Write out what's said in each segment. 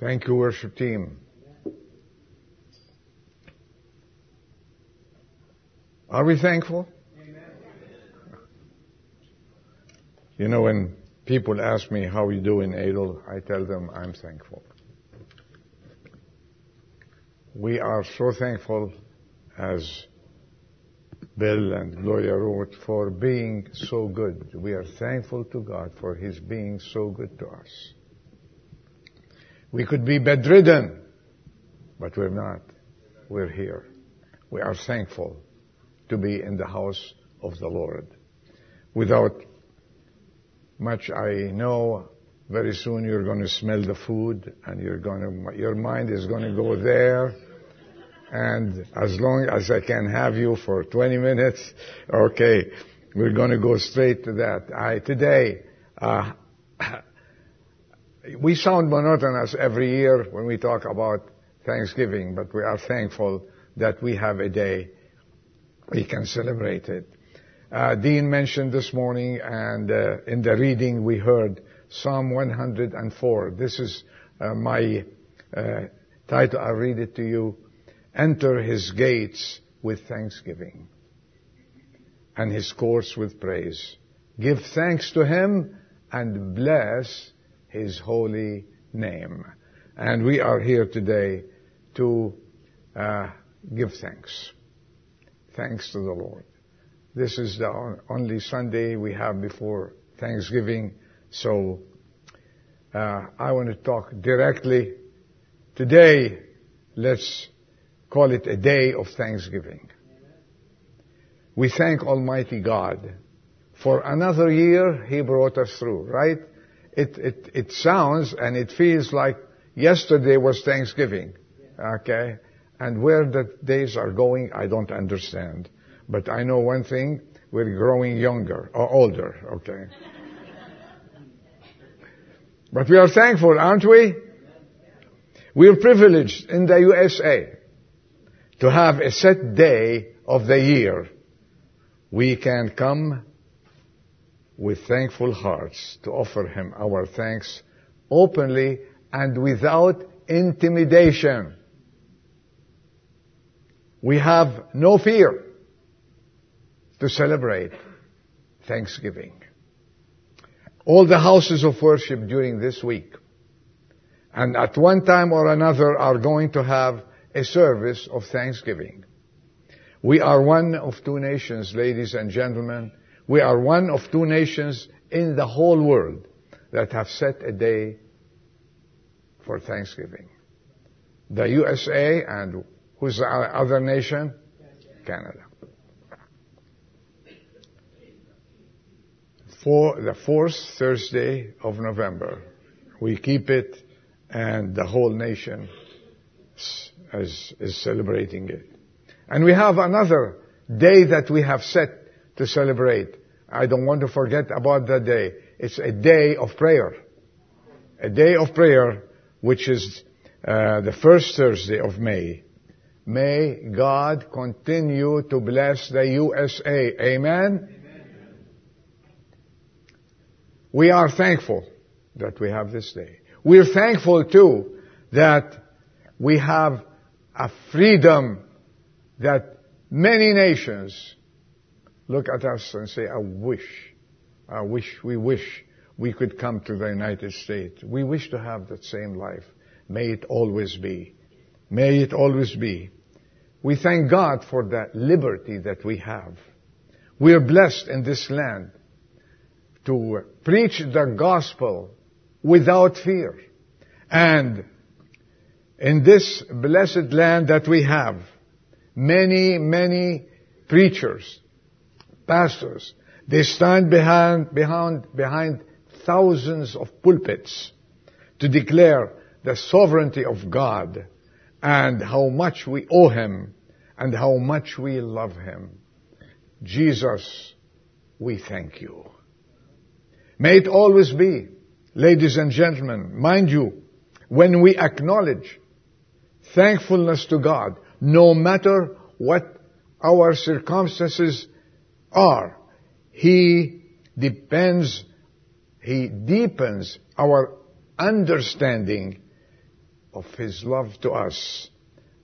Thank you, worship team. Are we thankful? You know, when people ask me how you do in Adel, I tell them I'm thankful. We are so thankful as Bill and Gloria wrote for being so good. We are thankful to God for His being so good to us. We could be bedridden, but we're not. We're here. We are thankful to be in the house of the Lord. Without much I know, very soon you're going to smell the food and you're going to, your mind is going to go there. And as long as I can have you for 20 minutes, okay, we're going to go straight to that. I, today, uh, we sound monotonous every year when we talk about Thanksgiving, but we are thankful that we have a day we can celebrate it. Uh, Dean mentioned this morning, and uh, in the reading we heard Psalm 104. This is uh, my uh, title. I'll read it to you. Enter his gates with thanksgiving and his courts with praise. Give thanks to him and bless his holy name. And we are here today to uh, give thanks. Thanks to the Lord. This is the only Sunday we have before Thanksgiving, so uh, I want to talk directly. Today, let's call it a day of Thanksgiving. We thank Almighty God for another year He brought us through, right? It, it, it sounds and it feels like yesterday was Thanksgiving. Okay? And where the days are going, I don't understand. But I know one thing, we're growing younger, or older, okay? but we are thankful, aren't we? We're privileged in the USA to have a set day of the year. We can come with thankful hearts to offer Him our thanks openly and without intimidation. We have no fear to celebrate Thanksgiving. All the houses of worship during this week and at one time or another are going to have a service of Thanksgiving. We are one of two nations, ladies and gentlemen. We are one of two nations in the whole world that have set a day for Thanksgiving. The USA and Who's the other nation? Canada. For the fourth Thursday of November, we keep it and the whole nation is, is celebrating it. And we have another day that we have set to celebrate. I don't want to forget about that day. It's a day of prayer. A day of prayer, which is uh, the first Thursday of May. May God continue to bless the USA. Amen? Amen? We are thankful that we have this day. We're thankful too that we have a freedom that many nations look at us and say, I wish, I wish, we wish we could come to the United States. We wish to have that same life. May it always be. May it always be. We thank God for that liberty that we have. We are blessed in this land to preach the gospel without fear. And in this blessed land that we have, many, many preachers, pastors, they stand behind, behind, behind thousands of pulpits to declare the sovereignty of God and how much we owe Him and how much we love Him. Jesus, we thank you. May it always be, ladies and gentlemen, mind you, when we acknowledge thankfulness to God, no matter what our circumstances are, He depends, He deepens our understanding of His love to us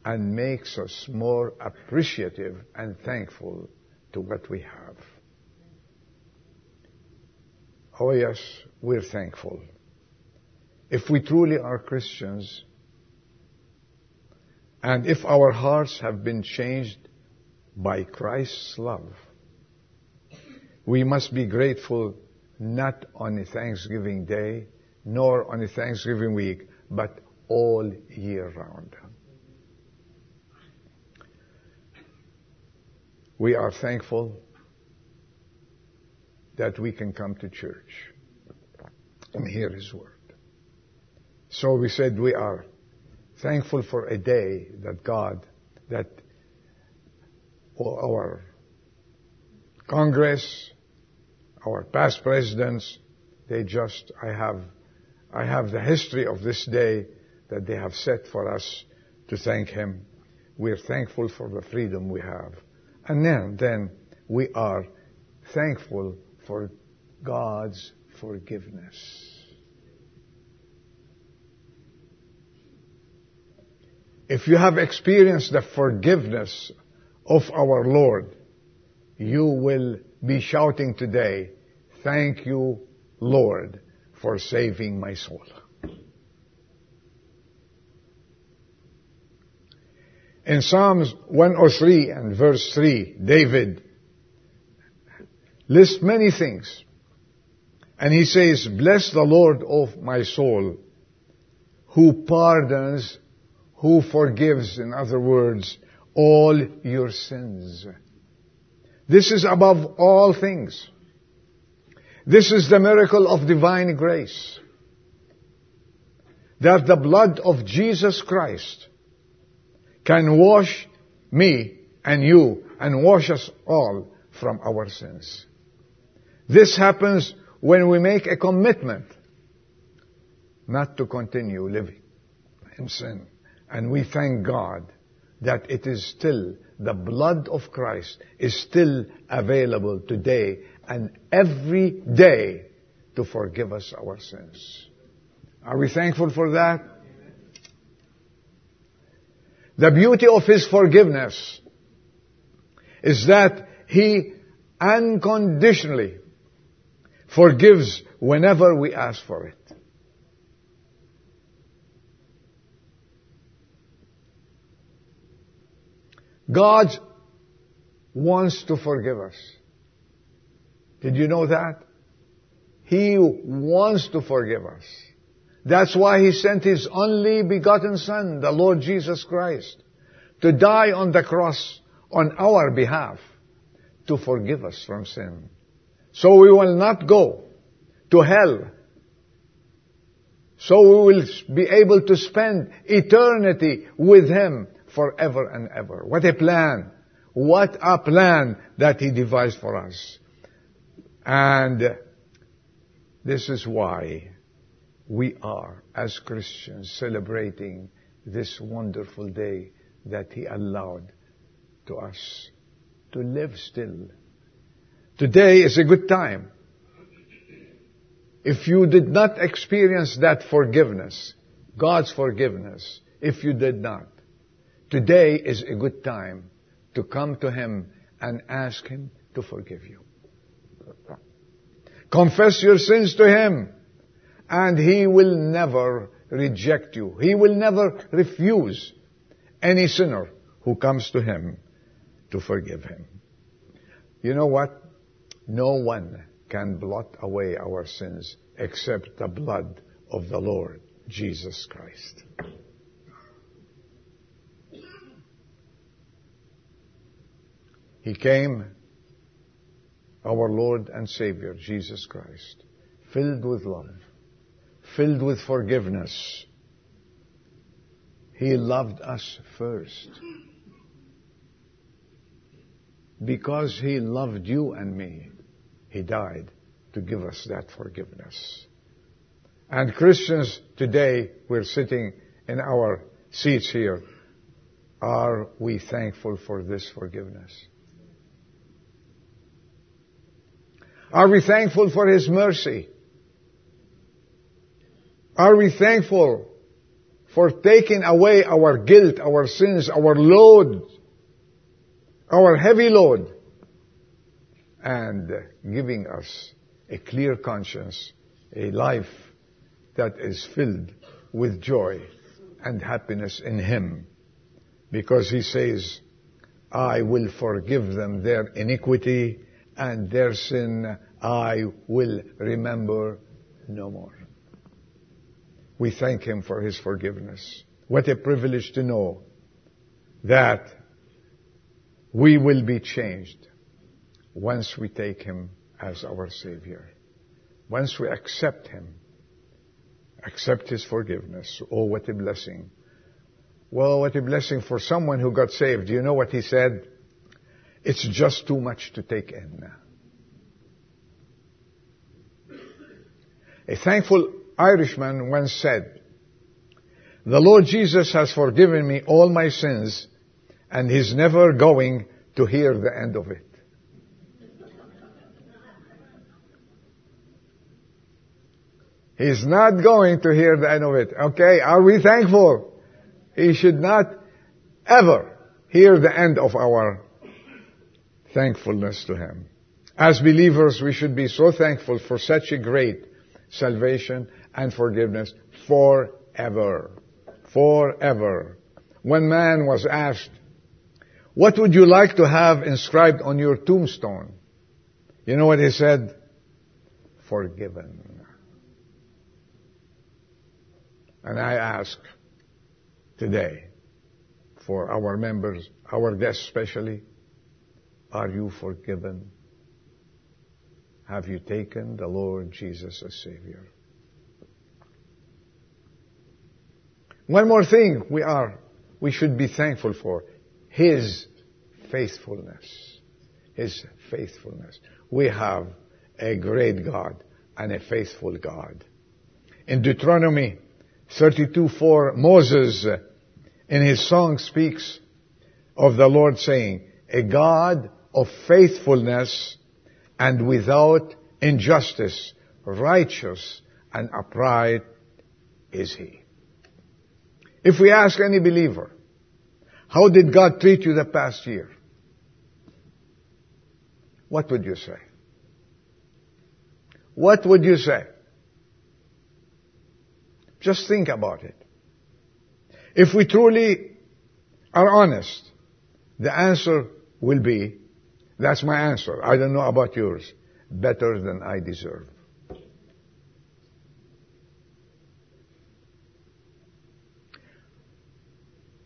and makes us more appreciative and thankful to what we have. Oh yes, we're thankful. If we truly are Christians, and if our hearts have been changed by Christ's love, we must be grateful not on a Thanksgiving day, nor on a Thanksgiving week, but all year round. We are thankful that we can come to church and hear His Word. So we said we are thankful for a day that God, that our Congress, our past presidents, they just, I have, I have the history of this day that they have set for us to thank Him. We're thankful for the freedom we have. And then, then we are thankful for God's forgiveness. If you have experienced the forgiveness of our Lord, you will be shouting today, thank you, Lord, for saving my soul. In Psalms 103 and verse 3, David lists many things. And he says, Bless the Lord of my soul, who pardons, who forgives, in other words, all your sins. This is above all things. This is the miracle of divine grace. That the blood of Jesus Christ can wash me and you and wash us all from our sins. This happens when we make a commitment not to continue living in sin. And we thank God that it is still, the blood of Christ is still available today and every day to forgive us our sins. Are we thankful for that? The beauty of His forgiveness is that He unconditionally forgives whenever we ask for it. God wants to forgive us. Did you know that? He wants to forgive us. That's why He sent His only begotten Son, the Lord Jesus Christ, to die on the cross on our behalf to forgive us from sin. So we will not go to hell. So we will be able to spend eternity with Him forever and ever. What a plan. What a plan that He devised for us. And this is why we are, as Christians, celebrating this wonderful day that He allowed to us to live still. Today is a good time. If you did not experience that forgiveness, God's forgiveness, if you did not, today is a good time to come to Him and ask Him to forgive you. Confess your sins to Him and He will never reject you. He will never refuse any sinner who comes to Him to forgive him. You know what? No one can blot away our sins except the blood of the Lord Jesus Christ. He came, our Lord and Savior, Jesus Christ, filled with love, filled with forgiveness. He loved us first. Because He loved you and me, He died to give us that forgiveness. And Christians today, we're sitting in our seats here. Are we thankful for this forgiveness? Are we thankful for His mercy? Are we thankful for taking away our guilt, our sins, our load, our heavy load, and giving us a clear conscience, a life that is filled with joy and happiness in Him. Because He says, I will forgive them their iniquity and their sin I will remember no more. We thank Him for His forgiveness. What a privilege to know that we will be changed once we take Him as our Savior. Once we accept Him, accept His forgiveness. Oh, what a blessing. Well, what a blessing for someone who got saved. Do you know what he said? It's just too much to take in. A thankful Irishman once said, the Lord Jesus has forgiven me all my sins and he's never going to hear the end of it. He's not going to hear the end of it. Okay? Are we thankful? He should not ever hear the end of our thankfulness to Him. As believers, we should be so thankful for such a great salvation and forgiveness forever. Forever. One man was asked, what would you like to have inscribed on your tombstone? You know what he said? Forgiven. And I ask today for our members, our guests especially, are you forgiven? Have you taken the Lord Jesus as Savior? One more thing we are, we should be thankful for. His faithfulness. His faithfulness. We have a great God and a faithful God. In Deuteronomy 32:4, Moses uh, in his song speaks of the Lord saying, a God of faithfulness and without injustice, righteous and upright is he. If we ask any believer, how did God treat you the past year? What would you say? What would you say? Just think about it. If we truly are honest, the answer will be, that's my answer. I don't know about yours. Better than I deserve.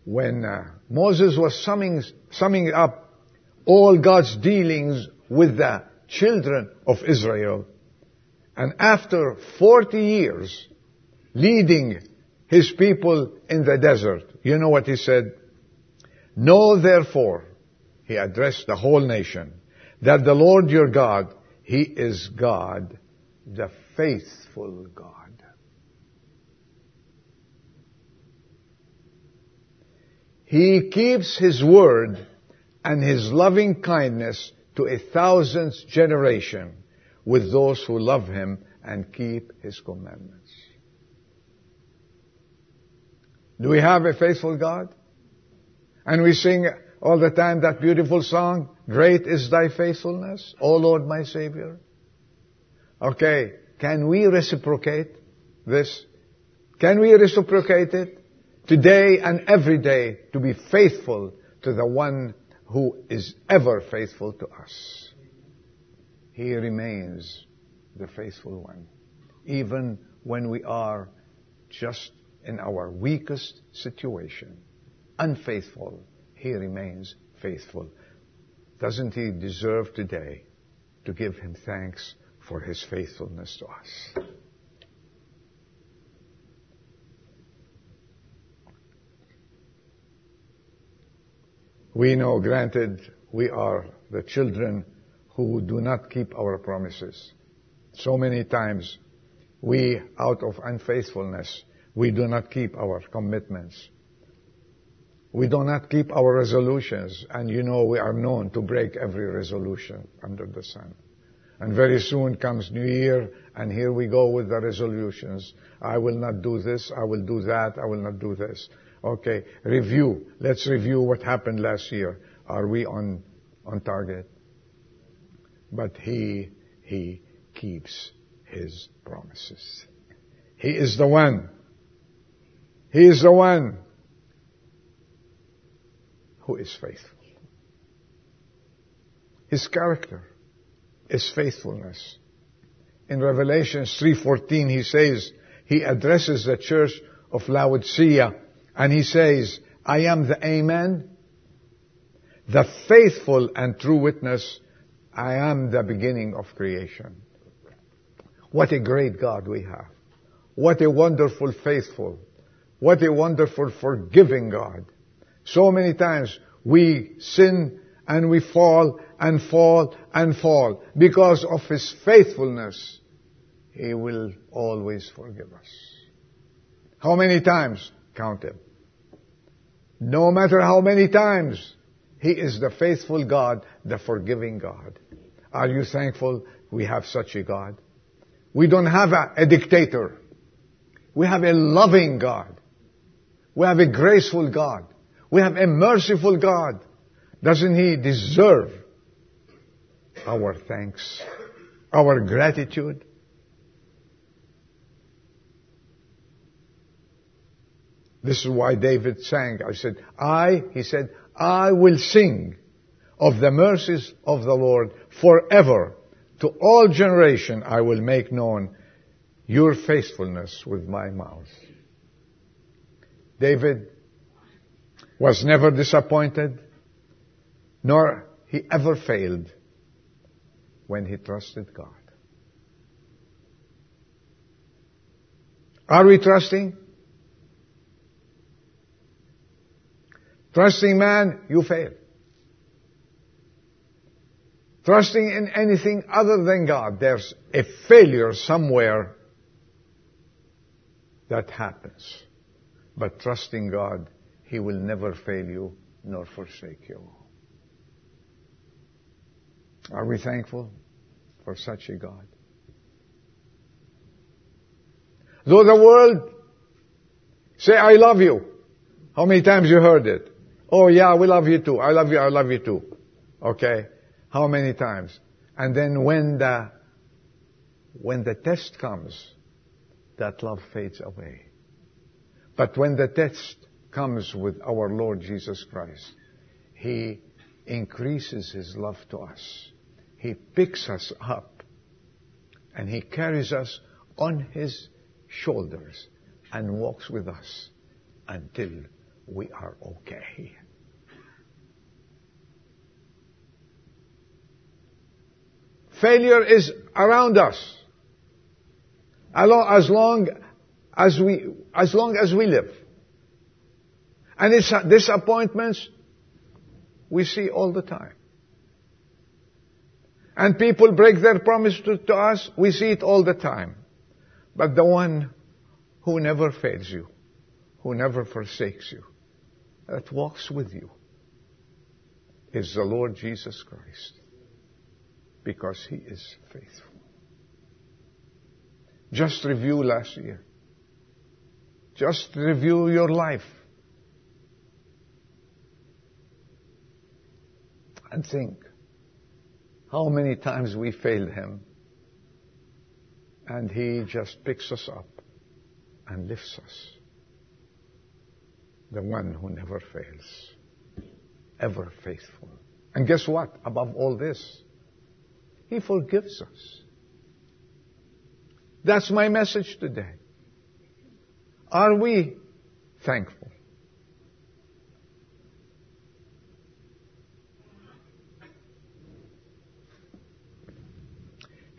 When uh, Moses was summing, summing up all God's dealings with the children of Israel, and after 40 years leading his people in the desert. You know what he said? Know therefore, he addressed the whole nation, that the Lord your God, he is God, the faithful God. He keeps his word and his loving kindness to a thousandth generation with those who love him and keep his commandments. Do we have a faithful God? And we sing all the time that beautiful song, Great is thy faithfulness, O Lord my Savior. Okay, can we reciprocate this? Can we reciprocate it? Today and every day to be faithful to the one who is ever faithful to us. He remains the faithful one. Even when we are just in our weakest situation, unfaithful, He remains faithful. Doesn't He deserve today to give Him thanks for His faithfulness to us? We know, granted, we are the children who do not keep our promises. So many times, we, out of unfaithfulness, we do not keep our commitments. We do not keep our resolutions. And you know we are known to break every resolution under the sun. And very soon comes New Year, and here we go with the resolutions. I will not do this, I will do that, I will not do this. Okay, review. Let's review what happened last year. Are we on, on target? But He, He keeps His promises. He is the one. He is the one who is faithful. His character is faithfulness. In Revelation 3:14 he says, he addresses the church of Laodicea and he says, I am the Amen, the faithful and true witness. I am the beginning of creation. What a great God we have. What a wonderful faithful. What a wonderful forgiving God. So many times we sin and we fall and fall and fall. Because of His faithfulness, He will always forgive us. How many times? Count them. No matter how many times, He is the faithful God, the forgiving God. Are you thankful we have such a God? We don't have a, a dictator. We have a loving God. We have a graceful God. We have a merciful God. Doesn't He deserve our thanks, our gratitude? This is why David sang. I said, I, he said, I will sing of the mercies of the Lord forever. To all generation I will make known your faithfulness with my mouth. David was never disappointed, nor he ever failed when he trusted God. Are we trusting? Trusting man, you fail. Trusting in anything other than God, there's a failure somewhere that happens. But trusting God, He will never fail you nor forsake you. Are we thankful for such a God? Though the world say, I love you. How many times you heard it? Oh yeah, we love you too. I love you, I love you too. Okay? How many times? And then when the, when the test comes, that love fades away. But when the test comes with our Lord Jesus Christ, He increases His love to us. He picks us up and He carries us on His shoulders and walks with us until we are okay. Failure is around us. As long as we, as long as we live. And it's uh, disappointments we see all the time. And people break their promise to, to us, we see it all the time. But the one who never fails you, who never forsakes you, that walks with you, is the Lord Jesus Christ because He is faithful. Just review last year. Just review your life. And think how many times we failed Him. And He just picks us up and lifts us. The one who never fails. Ever faithful. And guess what? Above all this, he forgives us. That's my message today. Are we thankful?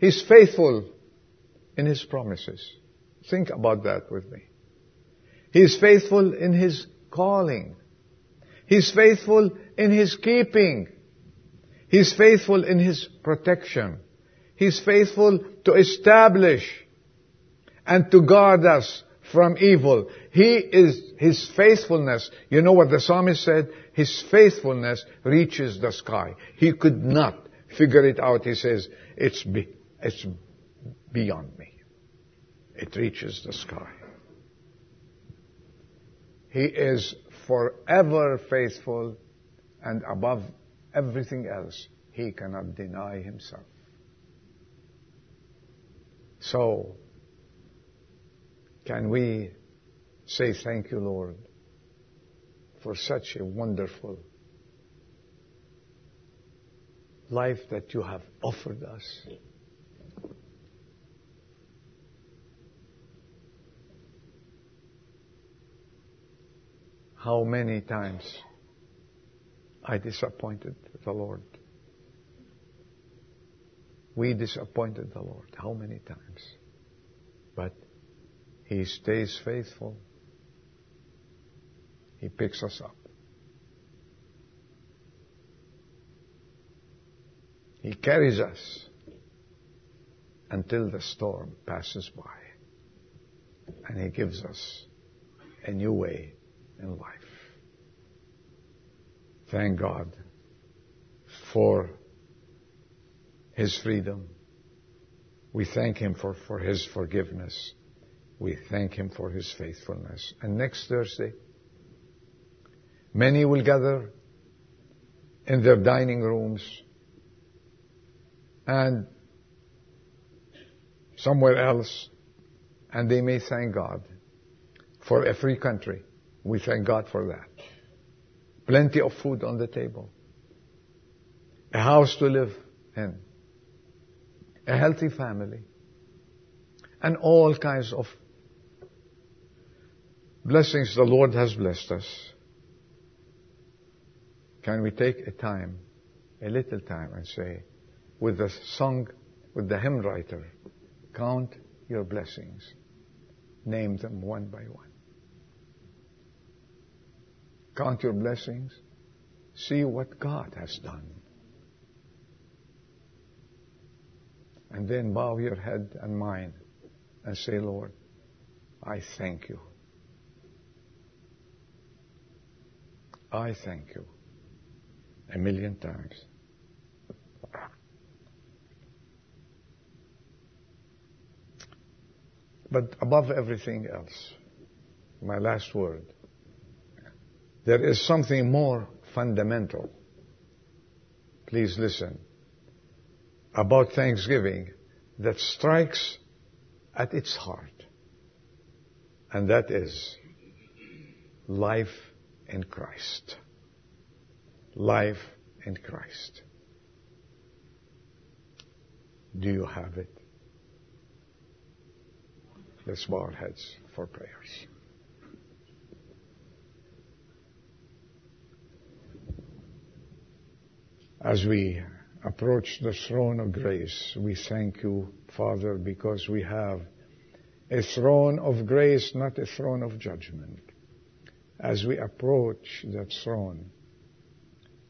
He's faithful in His promises. Think about that with me. He's faithful in His calling. He's faithful in His keeping. He's faithful in His protection. He's faithful to establish and to guard us from evil. He is, His faithfulness, you know what the psalmist said? His faithfulness reaches the sky. He could not figure it out. He says, it's, be, it's beyond me. It reaches the sky. He is forever faithful and above everything else, he cannot deny himself. So, can we say thank you, Lord, for such a wonderful life that you have offered us? How many times I disappointed the Lord? We disappointed the Lord. How many times? But He stays faithful. He picks us up. He carries us until the storm passes by. And He gives us a new way in life. Thank God for His freedom. We thank Him for, for His forgiveness. We thank Him for His faithfulness. And next Thursday, many will gather in their dining rooms and somewhere else, and they may thank God for a free country we thank God for that. Plenty of food on the table. A house to live in. A healthy family. And all kinds of blessings the Lord has blessed us. Can we take a time, a little time and say, with the song, with the hymn writer, count your blessings. Name them one by one. Count your blessings. See what God has done. And then bow your head and mind and say, Lord, I thank you. I thank you a million times. But above everything else, my last word, there is something more fundamental. Please listen. About Thanksgiving that strikes at its heart. And that is life in Christ. Life in Christ. Do you have it? Let's bow our heads for prayers. As we approach the throne of grace, we thank you, Father, because we have a throne of grace, not a throne of judgment. As we approach that throne,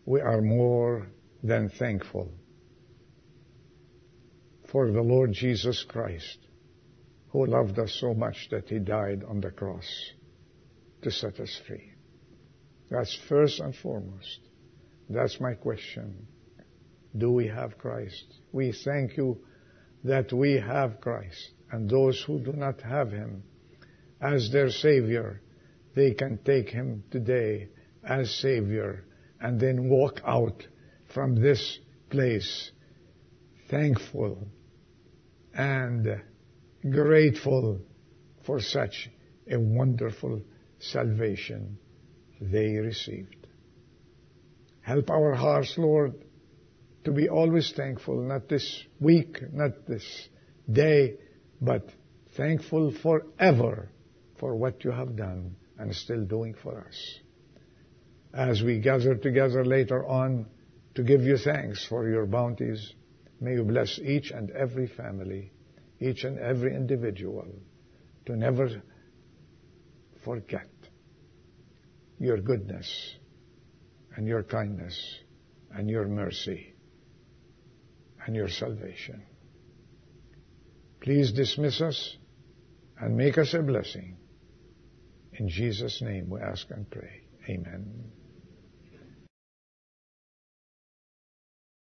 we are more than thankful for the Lord Jesus Christ, who loved us so much that he died on the cross to set us free. That's first and foremost. That's my question. Do we have Christ? We thank you that we have Christ. And those who do not have Him as their Savior, they can take Him today as Savior and then walk out from this place thankful and grateful for such a wonderful salvation they received. Help our hearts, Lord, to be always thankful, not this week, not this day, but thankful forever for what you have done and still doing for us. As we gather together later on to give you thanks for your bounties, may you bless each and every family, each and every individual to never forget your goodness and your kindness and your mercy and your salvation. Please dismiss us and make us a blessing. In Jesus' name we ask and pray. Amen.